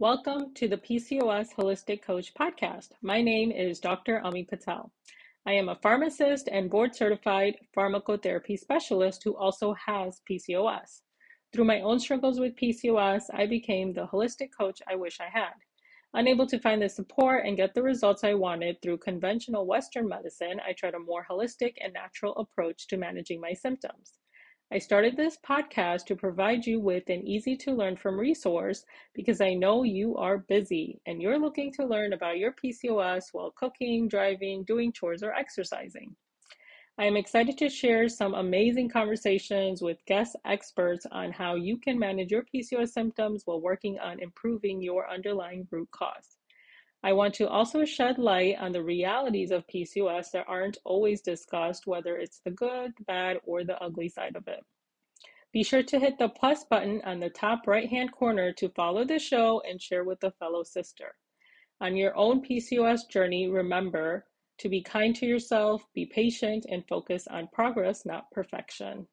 Welcome to the PCOS Holistic Coach podcast. My name is Dr. Ami Patel. I am a pharmacist and board certified pharmacotherapy specialist who also has PCOS. Through my own struggles with PCOS, I became the holistic coach I wish I had. Unable to find the support and get the results I wanted through conventional Western medicine, I tried a more holistic and natural approach to managing my symptoms. I started this podcast to provide you with an easy to learn from resource because I know you are busy and you're looking to learn about your PCOS while cooking, driving, doing chores, or exercising. I am excited to share some amazing conversations with guest experts on how you can manage your PCOS symptoms while working on improving your underlying root cause. I want to also shed light on the realities of PCOS that aren't always discussed, whether it's the good, bad, or the ugly side of it. Be sure to hit the plus button on the top right hand corner to follow the show and share with a fellow sister. On your own PCOS journey, remember to be kind to yourself, be patient, and focus on progress, not perfection.